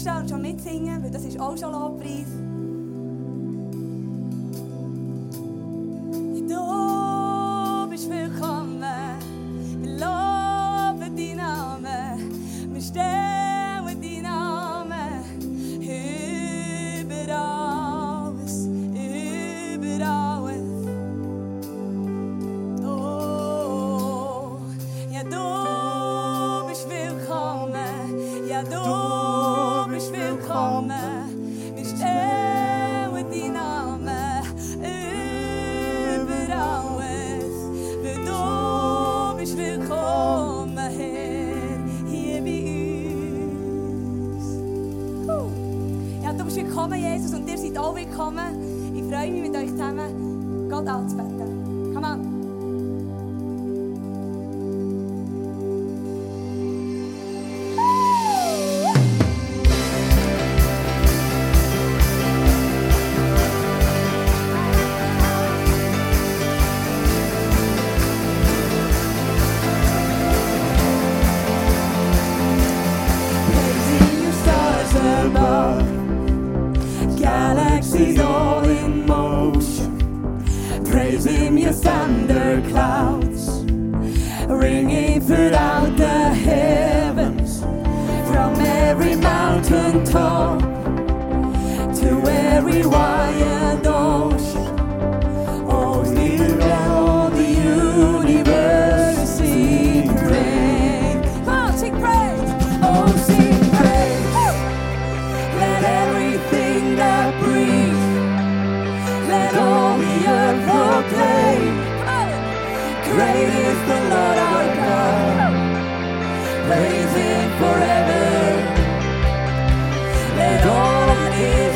aufstehen und schon mitsingen, weil das ist auch schon Lobpreis. All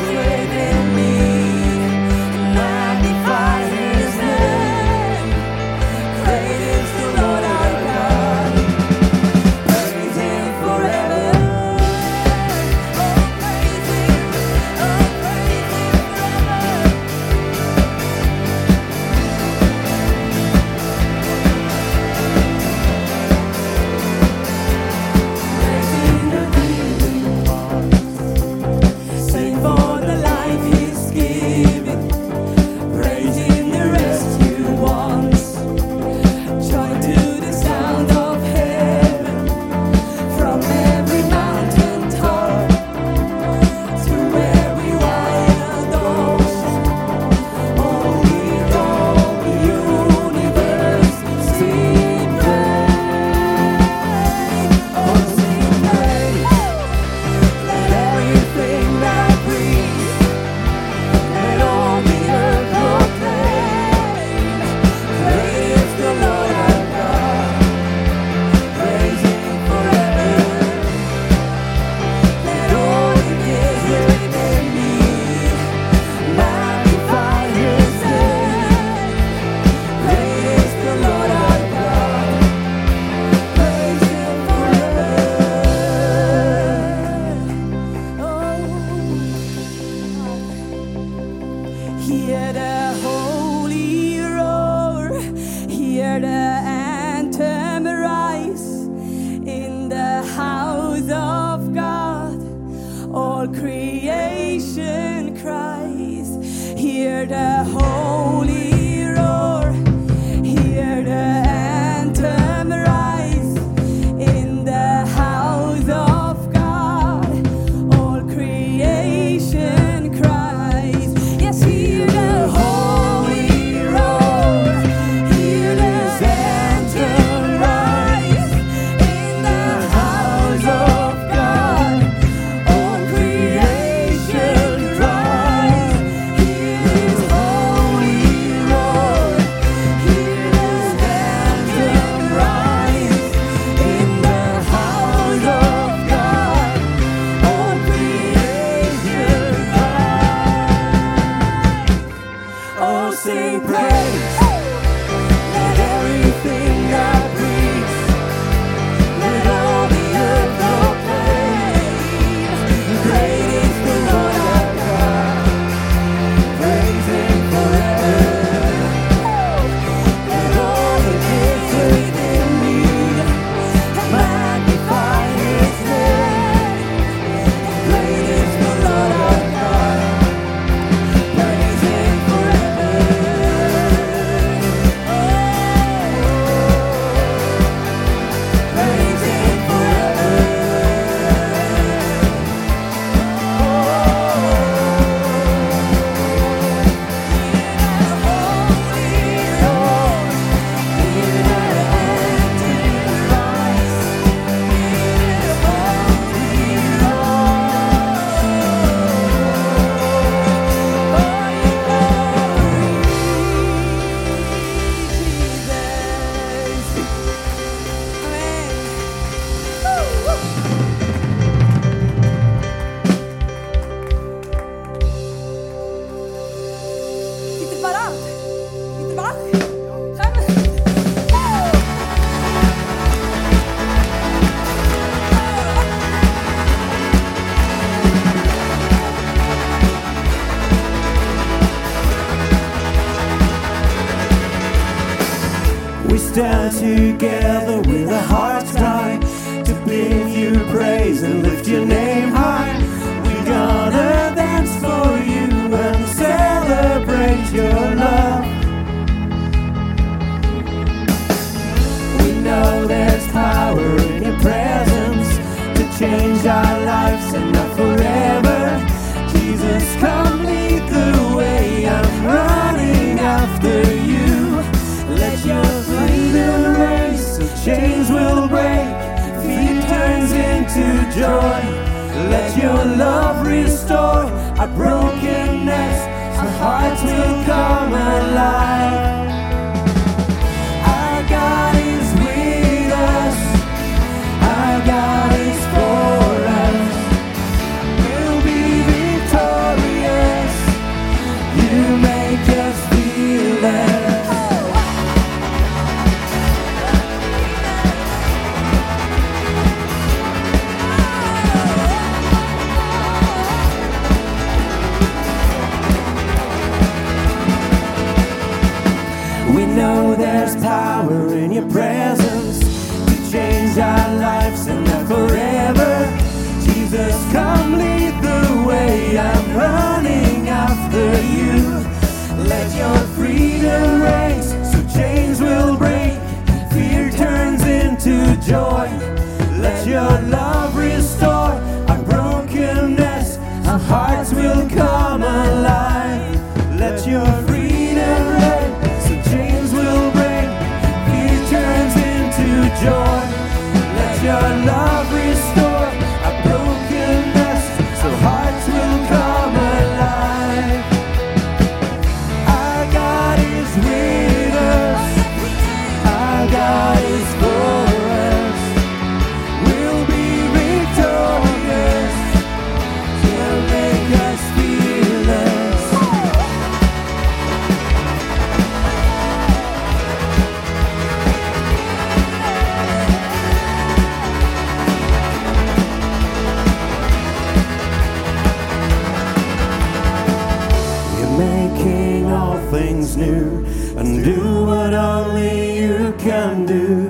making all things new and do what only you can do.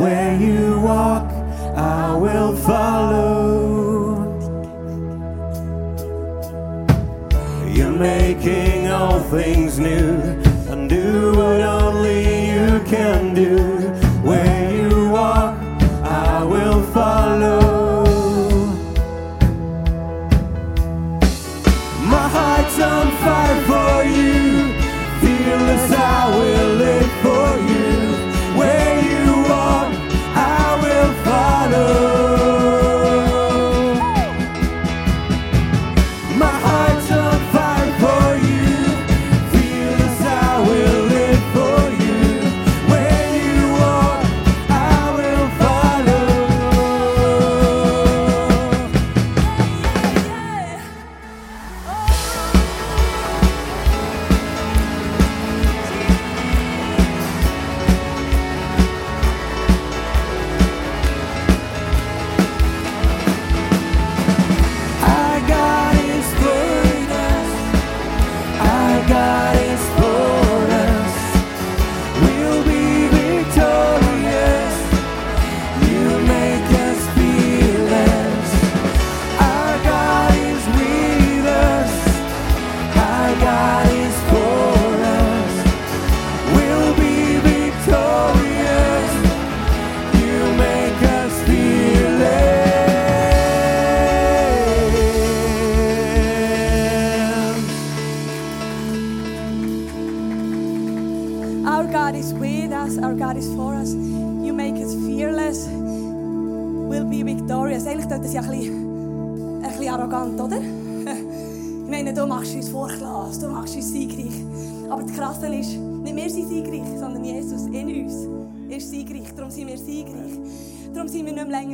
Where you walk, I will follow. You're making all things new and do what only you can do. Where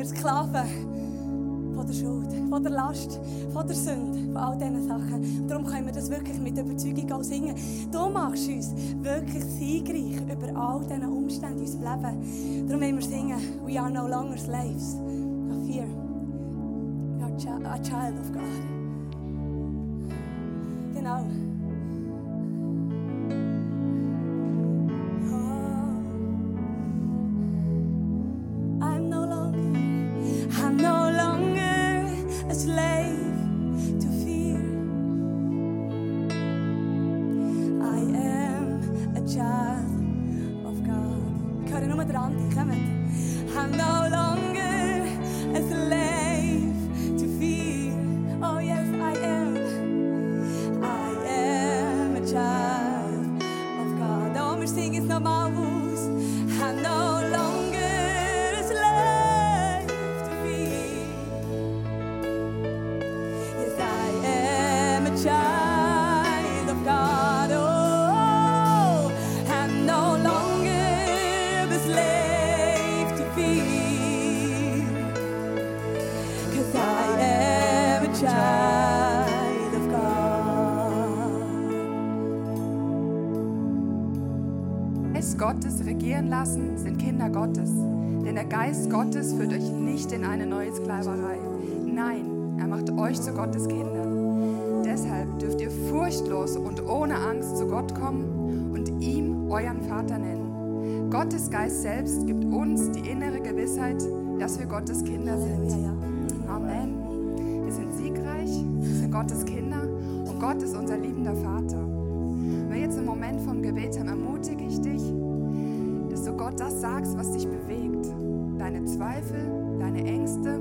wir Sklaven von der Schuld, von der Last, von der Sünde, von all diesen Sachen. Darum können wir das wirklich mit Überzeugung auch singen. Du machst uns wirklich siegreich über all diese Umstände in unserem Leben. Darum wollen wir singen, we are no longer slaves of fear. We are a child of God. Genau. long coming. I'm no longer. lassen, sind Kinder Gottes. Denn der Geist Gottes führt euch nicht in eine neue Sklaverei. Nein, er macht euch zu Gottes Kindern. Deshalb dürft ihr furchtlos und ohne Angst zu Gott kommen und ihm euren Vater nennen. Gottes Geist selbst gibt uns die innere Gewissheit, dass wir Gottes Kinder sind. Amen. Wir sind siegreich, wir sind Gottes Kinder und Gott ist unser liebender Vater. Wenn wir jetzt im Moment vom Gebet das sagst, was dich bewegt, deine Zweifel, deine Ängste,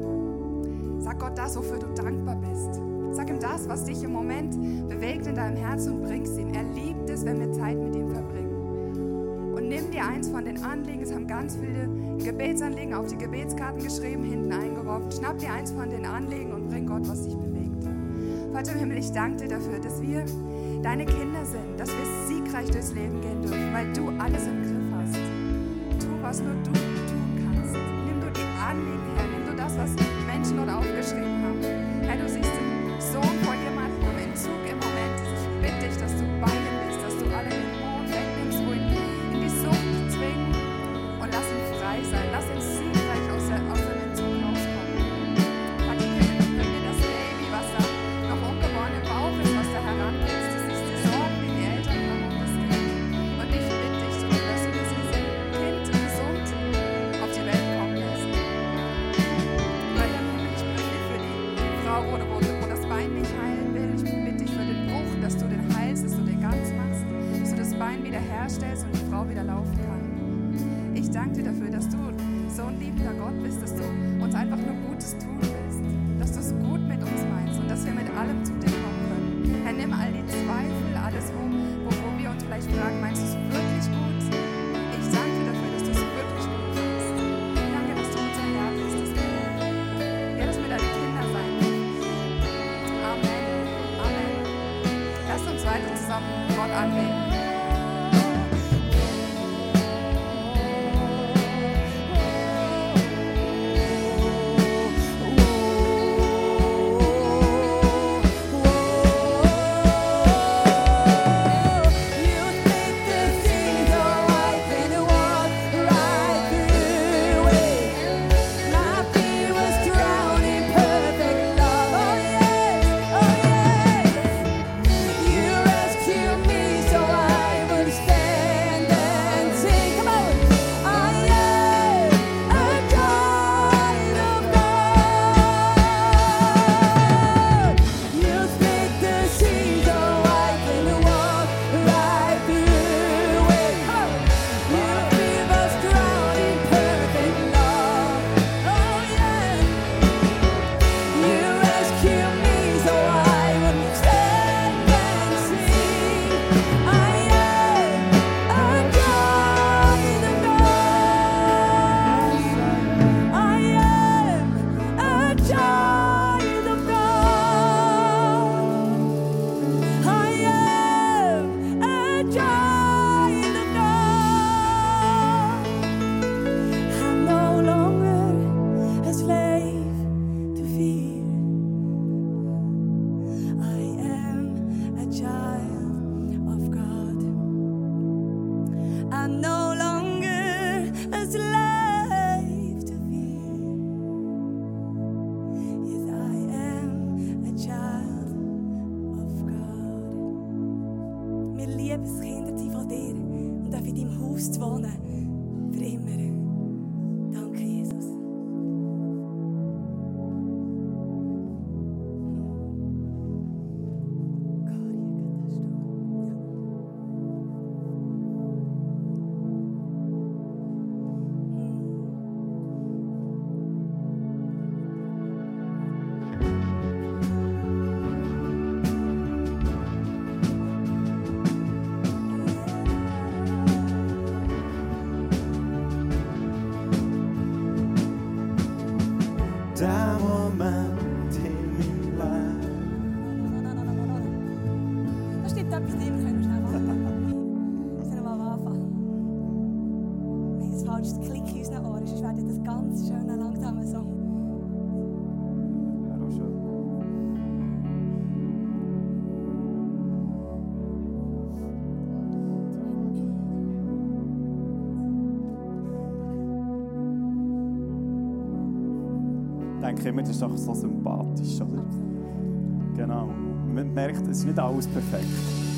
sag Gott das, wofür du dankbar bist. Sag ihm das, was dich im Moment bewegt in deinem Herzen und bringst ihm. Er liebt es, wenn wir Zeit mit ihm verbringen. Und nimm dir eins von den Anliegen, es haben ganz viele Gebetsanliegen auf die Gebetskarten geschrieben, hinten eingeworfen. Schnapp dir eins von den Anliegen und bring Gott, was dich bewegt. Vater im Himmel, ich danke dir dafür, dass wir deine Kinder sind, dass wir siegreich durchs Leben gehen dürfen, weil du alles im passe not tout. ganz schöner, langsamer Song. denke immer, das ist doch so sympathisch, oder? Genau. Man merkt, es ist nicht alles perfekt.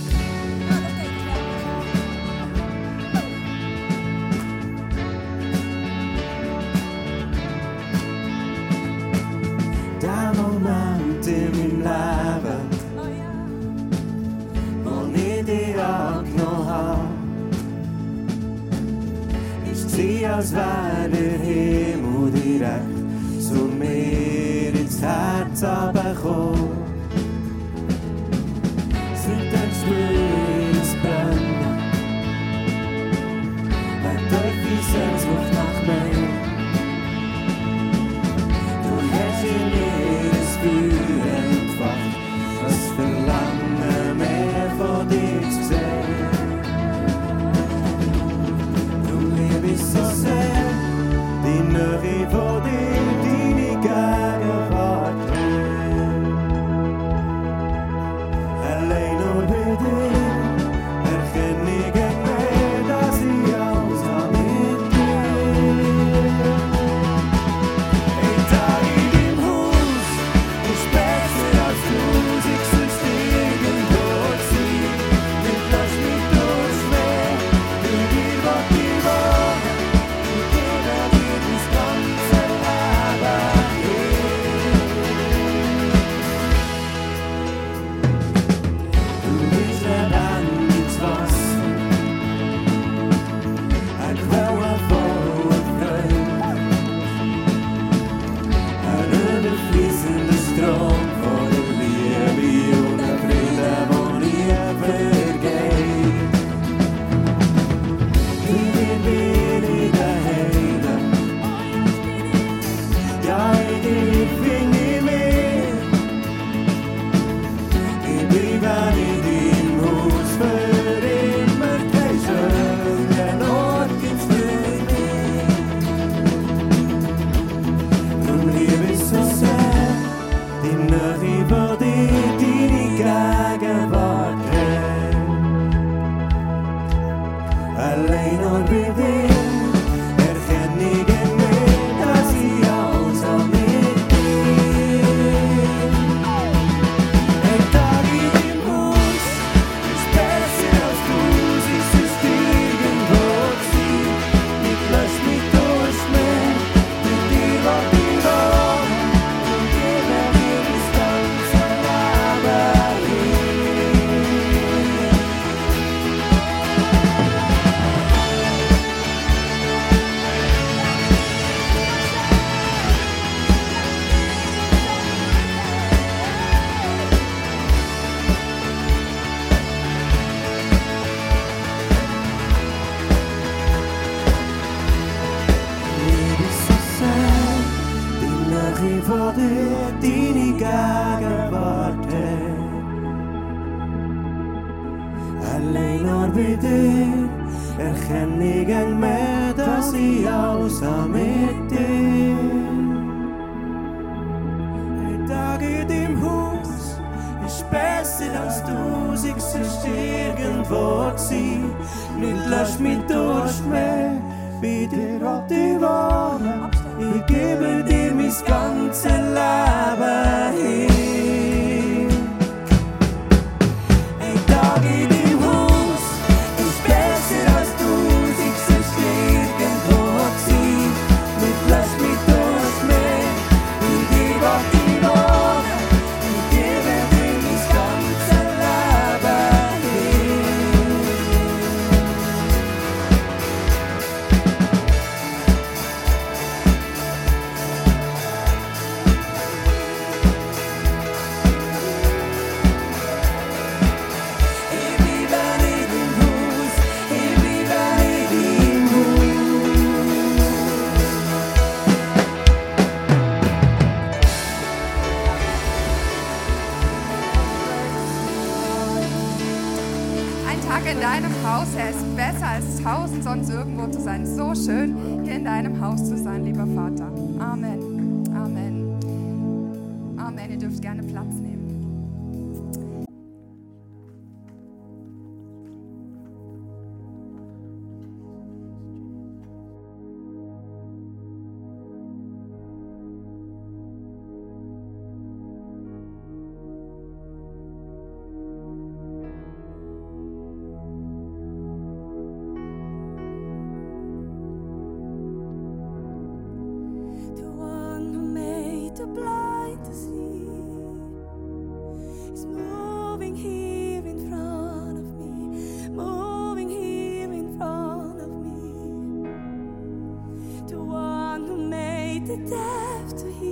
left to hear.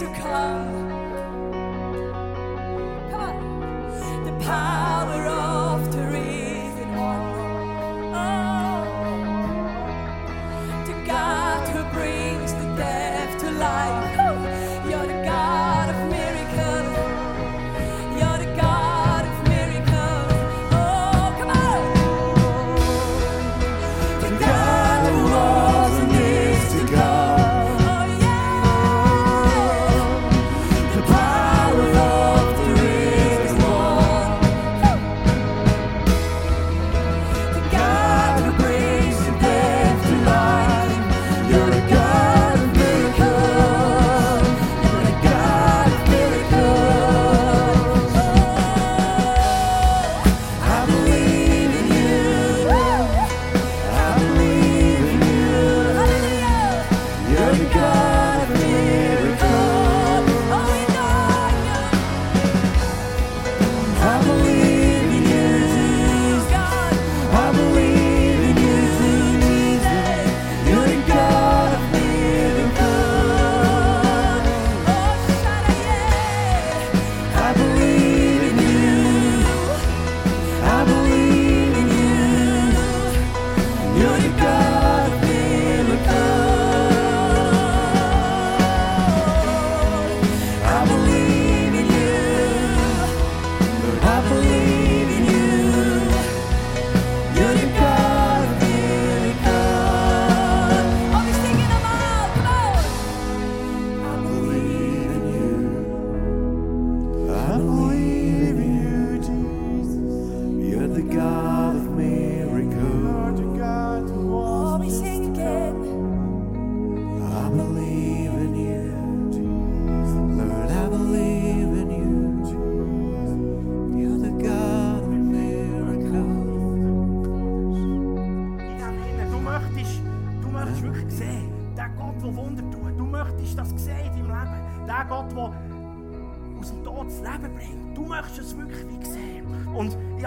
to come. Come on. The power.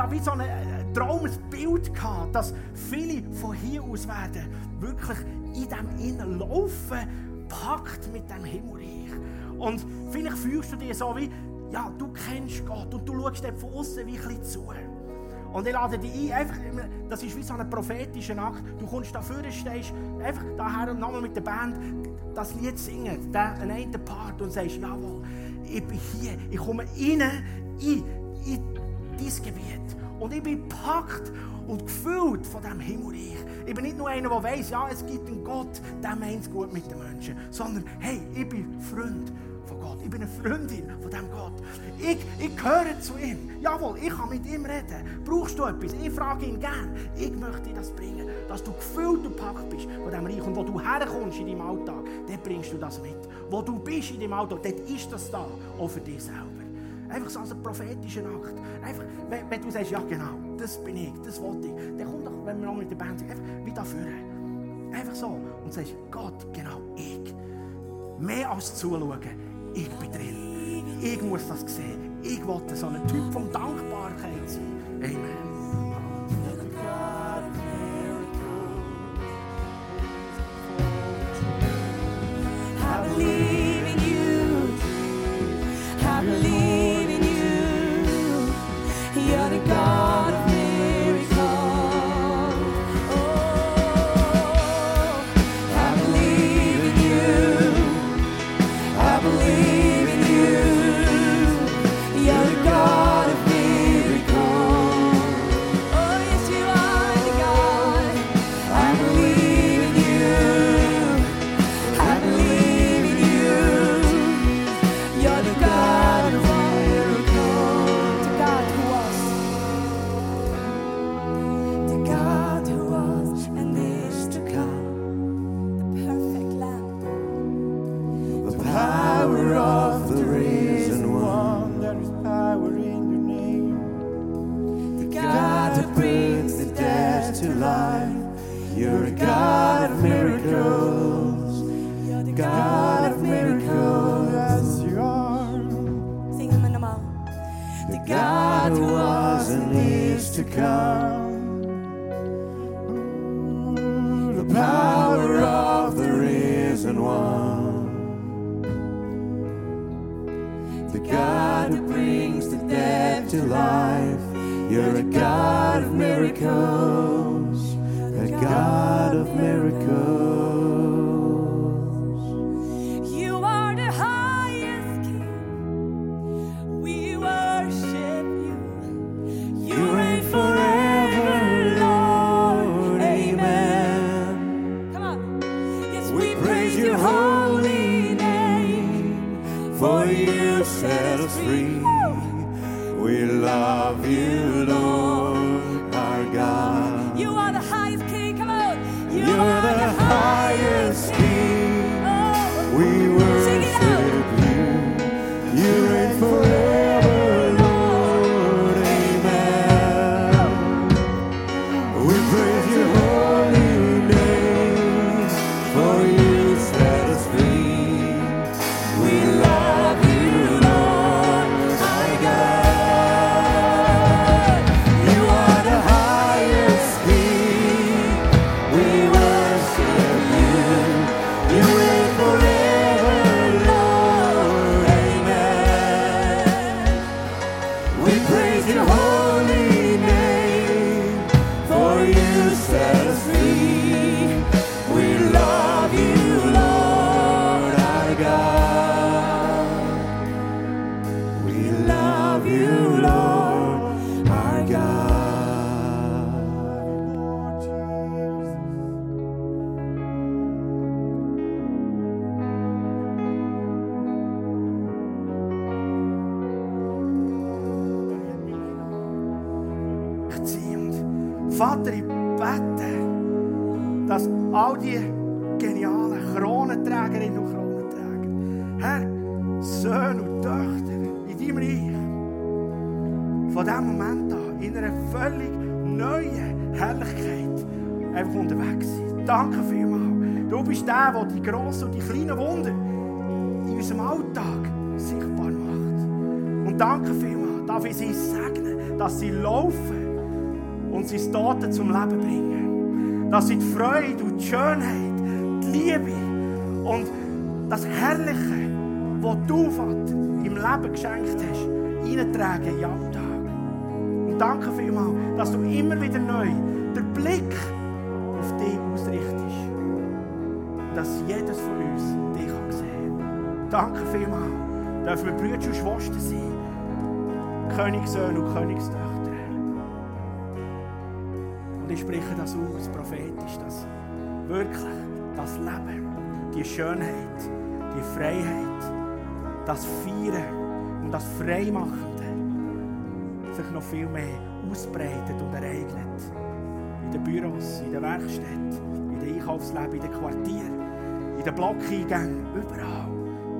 Ich habe wie so ein äh, Traumbild gehabt, dass viele von hier aus werden wirklich in dem Innen laufen, packt mit dem Himmelreich. Und vielleicht fühlst du dich so wie, ja, du kennst Gott und du schaust dort von außen wie ein bisschen zu. Und ich lade dich ein, einfach, das ist wie so ein prophetischer Akt. Du kommst da vorne, stehst einfach daher und nochmal mit der Band das Lied singen, den einen Part und sagst, jawohl, ich bin hier, ich komme rein in, in dein Gebiet. Und ich bin gepackt und gefüllt von diesem Himmelreich. Ich bin nicht nur einer, der weiss, ja, es gibt einen Gott, der meint es gut mit den Menschen, sondern hey, ich bin Freund von Gott. Ich bin eine Freundin von diesem Gott. Ich, ich gehöre zu ihm. Jawohl, ich kann mit ihm reden. Brauchst du etwas? Ich frage ihn gern. Ich möchte dir das bringen, dass du gefüllt und gepackt bist von diesem Reich. Und wo du herkommst in deinem Alltag, dort bringst du das mit. Wo du bist in deinem Alltag, dort ist das da, auch für dich selber. Einfach so als ein prophetischer Akt. Einfach, wenn, wenn, du sagst, ja genau, das bin ich, das wollte ich, dann komm doch, wenn wir noch mit der Band sind, einfach wieder führen. Einfach so. Und sagst, Gott, genau, ich. Mehr als zuschauen, ich bin drin. Ich muss das sehen. Ich wollte so ein Typ von Dankbarkeit sein. Amen. Söhne und Töchter in deinem Reich, von diesem Moment an in einer völlig neuen Herrlichkeit einfach unterwegs sind. Danke vielmals. Du bist der, der die grossen und die kleinen Wunder in unserem Alltag sichtbar macht. Und danke vielmals, darf ich sie segnen, dass sie laufen und sie Toten zum Leben bringen. Dass sie die Freude und die Schönheit, die Liebe und das Herrliche, was du, Vater, im Leben geschenkt hast, reintragen in Alltag. Und danke vielmals, dass du immer wieder neu den Blick auf dich ausrichtest. Dass jedes von uns dich kann sehen kann. Danke vielmals, dürfen wir Brüder und Schwestern sein. Königssöhne und Königstöchter. Und ich spreche das aus, prophetisch, dass wirklich das Leben, die Schönheit, die Freiheit, das Feiern und das Freimachende sich noch viel mehr ausbreitet und ereignet. In den Büros, in den Werkstätten, in den Einkaufsleben, in den Quartieren, in den Blockeingängen, überall.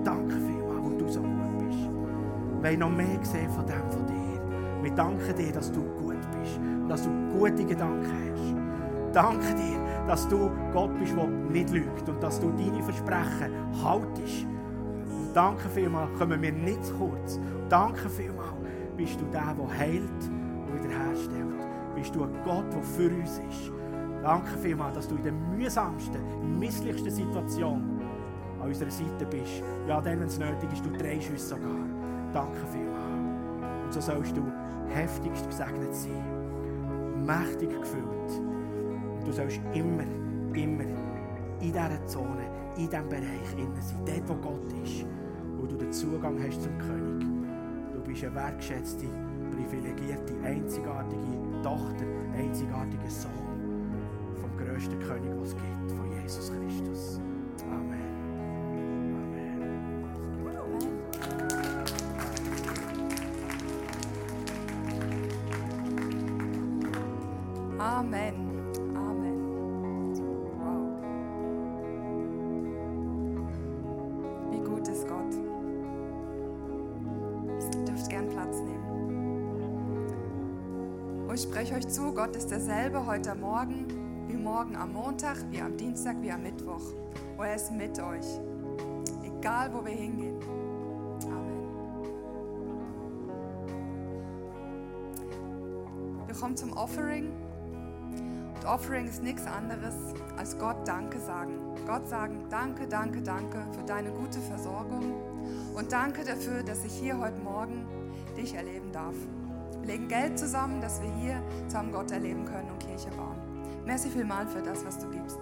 Danke vielmals, weil du so gut bist. Wir wollen noch mehr sehen von dem von dir. Wir danken dir, dass du gut bist und dass du gute Gedanken hast. Danke dir, dass du Gott bist, der nicht lügt und dass du deine Versprechen haltest. Danke vielmals, kommen wir nicht zu kurz. Danke vielmals, bist du der, der heilt und wiederherstellt. Bist du ein Gott, der für uns ist. Danke vielmals, dass du in der mühsamsten, misslichsten Situation an unserer Seite bist. Ja, dann, wenn es nötig ist, du drehst uns sogar. Danke vielmals. Und so sollst du heftigst gesegnet sein. Mächtig gefüllt. Und du sollst immer, immer in dieser Zone, in diesem Bereich innen sein. Dort, wo Gott ist. Zugang hast zum König. Du bist eine wertgeschätzte, privilegierte, einzigartige Tochter, einzigartiger Sohn vom grössten König, was es gibt, von Jesus Christus. Amen. Spreche euch zu, Gott ist derselbe heute Morgen, wie morgen am Montag, wie am Dienstag, wie am Mittwoch. Und er ist mit euch. Egal, wo wir hingehen. Amen. Wir kommen zum Offering. Und Offering ist nichts anderes als Gott Danke sagen. Gott sagen, danke, danke, danke für deine gute Versorgung und danke dafür, dass ich hier heute Morgen dich erleben darf. Legen Geld zusammen, dass wir hier zusammen Gott erleben können und Kirche bauen. Merci vielmal für das, was du gibst.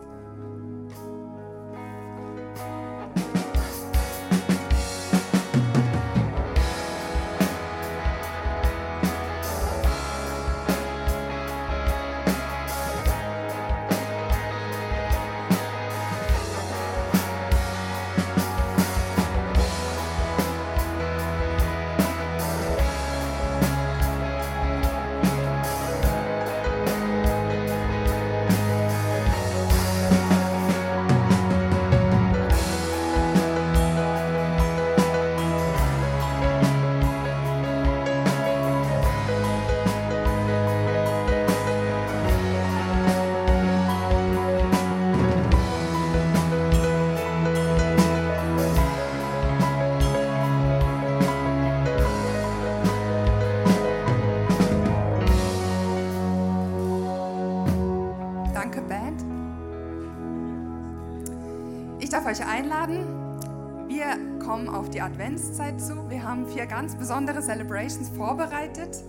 Wir kommen auf die Adventszeit zu. Wir haben vier ganz besondere Celebrations vorbereitet.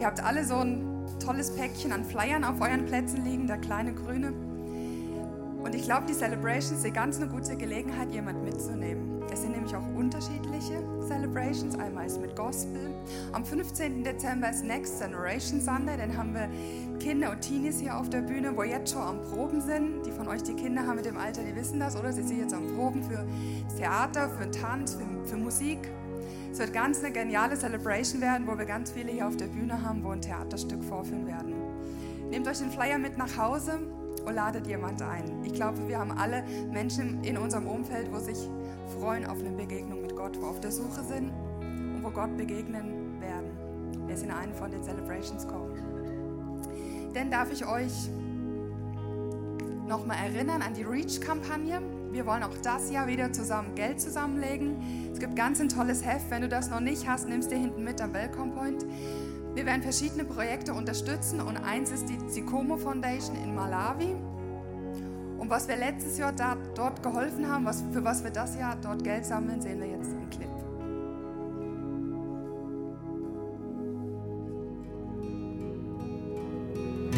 Ihr habt alle so ein tolles Päckchen an Flyern auf euren Plätzen liegen, der kleine grüne. Und ich glaube, die Celebrations sind ganz eine gute Gelegenheit, jemand mitzunehmen. Es sind nämlich auch unterschiedliche Celebrations. Einmal ist mit Gospel. Am 15. Dezember ist Next Generation Sunday. Dann haben wir Kinder und Teenies hier auf der Bühne, wo jetzt schon am Proben sind. Die von euch, die Kinder haben mit dem Alter, die wissen das, oder? Sie sind jetzt am Proben für Theater, für Tanz, für, für Musik. Es wird ganz eine geniale Celebration werden, wo wir ganz viele hier auf der Bühne haben, wo ein Theaterstück vorführen werden. Nehmt euch den Flyer mit nach Hause und ladet jemand ein. Ich glaube, wir haben alle Menschen in unserem Umfeld, wo sich freuen auf eine Begegnung mit Gott, wo auf der Suche sind und wo Gott begegnen werden. Wer in eine von den Celebrations kommt. Dann darf ich euch nochmal erinnern an die REACH-Kampagne. Wir wollen auch das Jahr wieder zusammen Geld zusammenlegen. Es gibt ganz ein tolles Heft. Wenn du das noch nicht hast, nimmst dir hinten mit am Welcome Point. Wir werden verschiedene Projekte unterstützen und eins ist die Sikomo Foundation in Malawi. Und was wir letztes Jahr da, dort geholfen haben, was, für was wir das Jahr dort Geld sammeln, sehen wir jetzt im Clip.